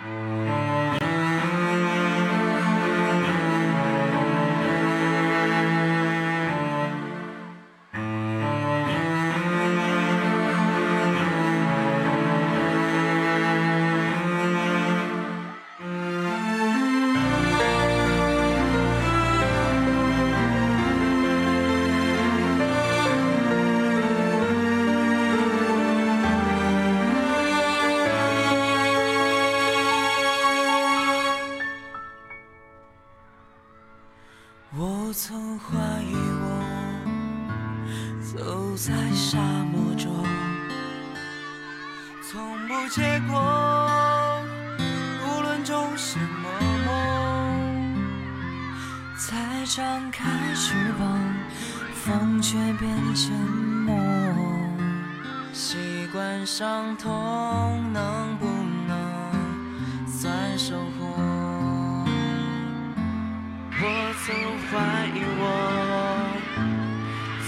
Mm-hmm. 我曾怀疑我走在沙漠中，从不结果，无论种什么梦。才张开翅膀，风却变沉默。习惯伤痛，能不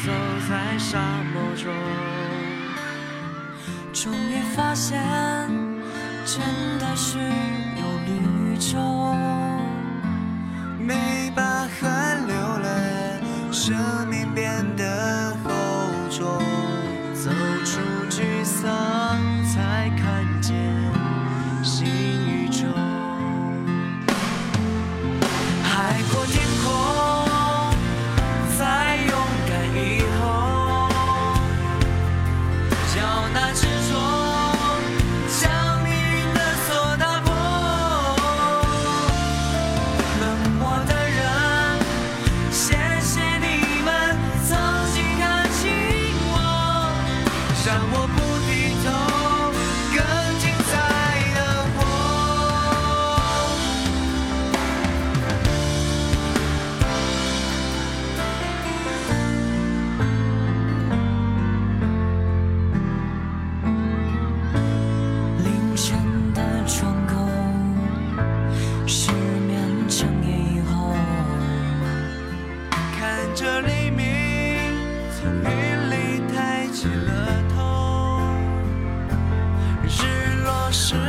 走在沙漠中，终于发现真的是有绿洲。没把汗流了，生命变得厚重。走出沮丧，才看见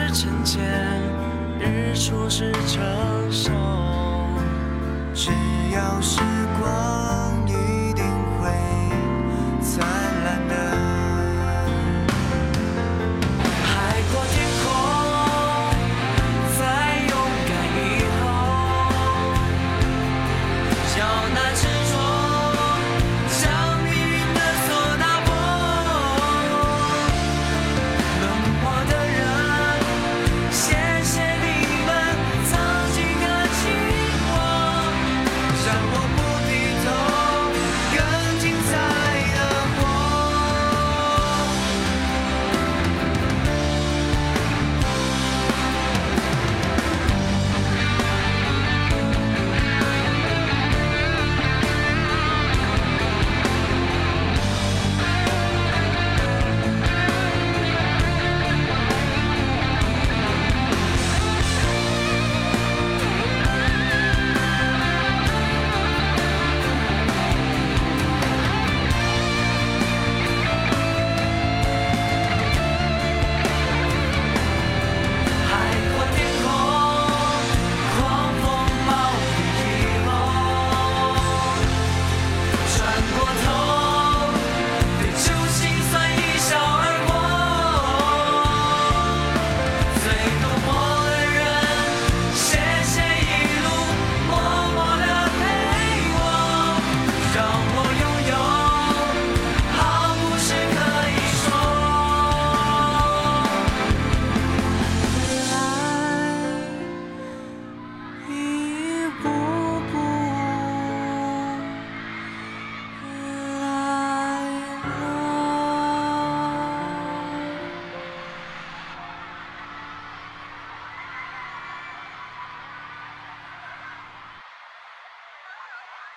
是沉潜，日出是成熟，只要时光。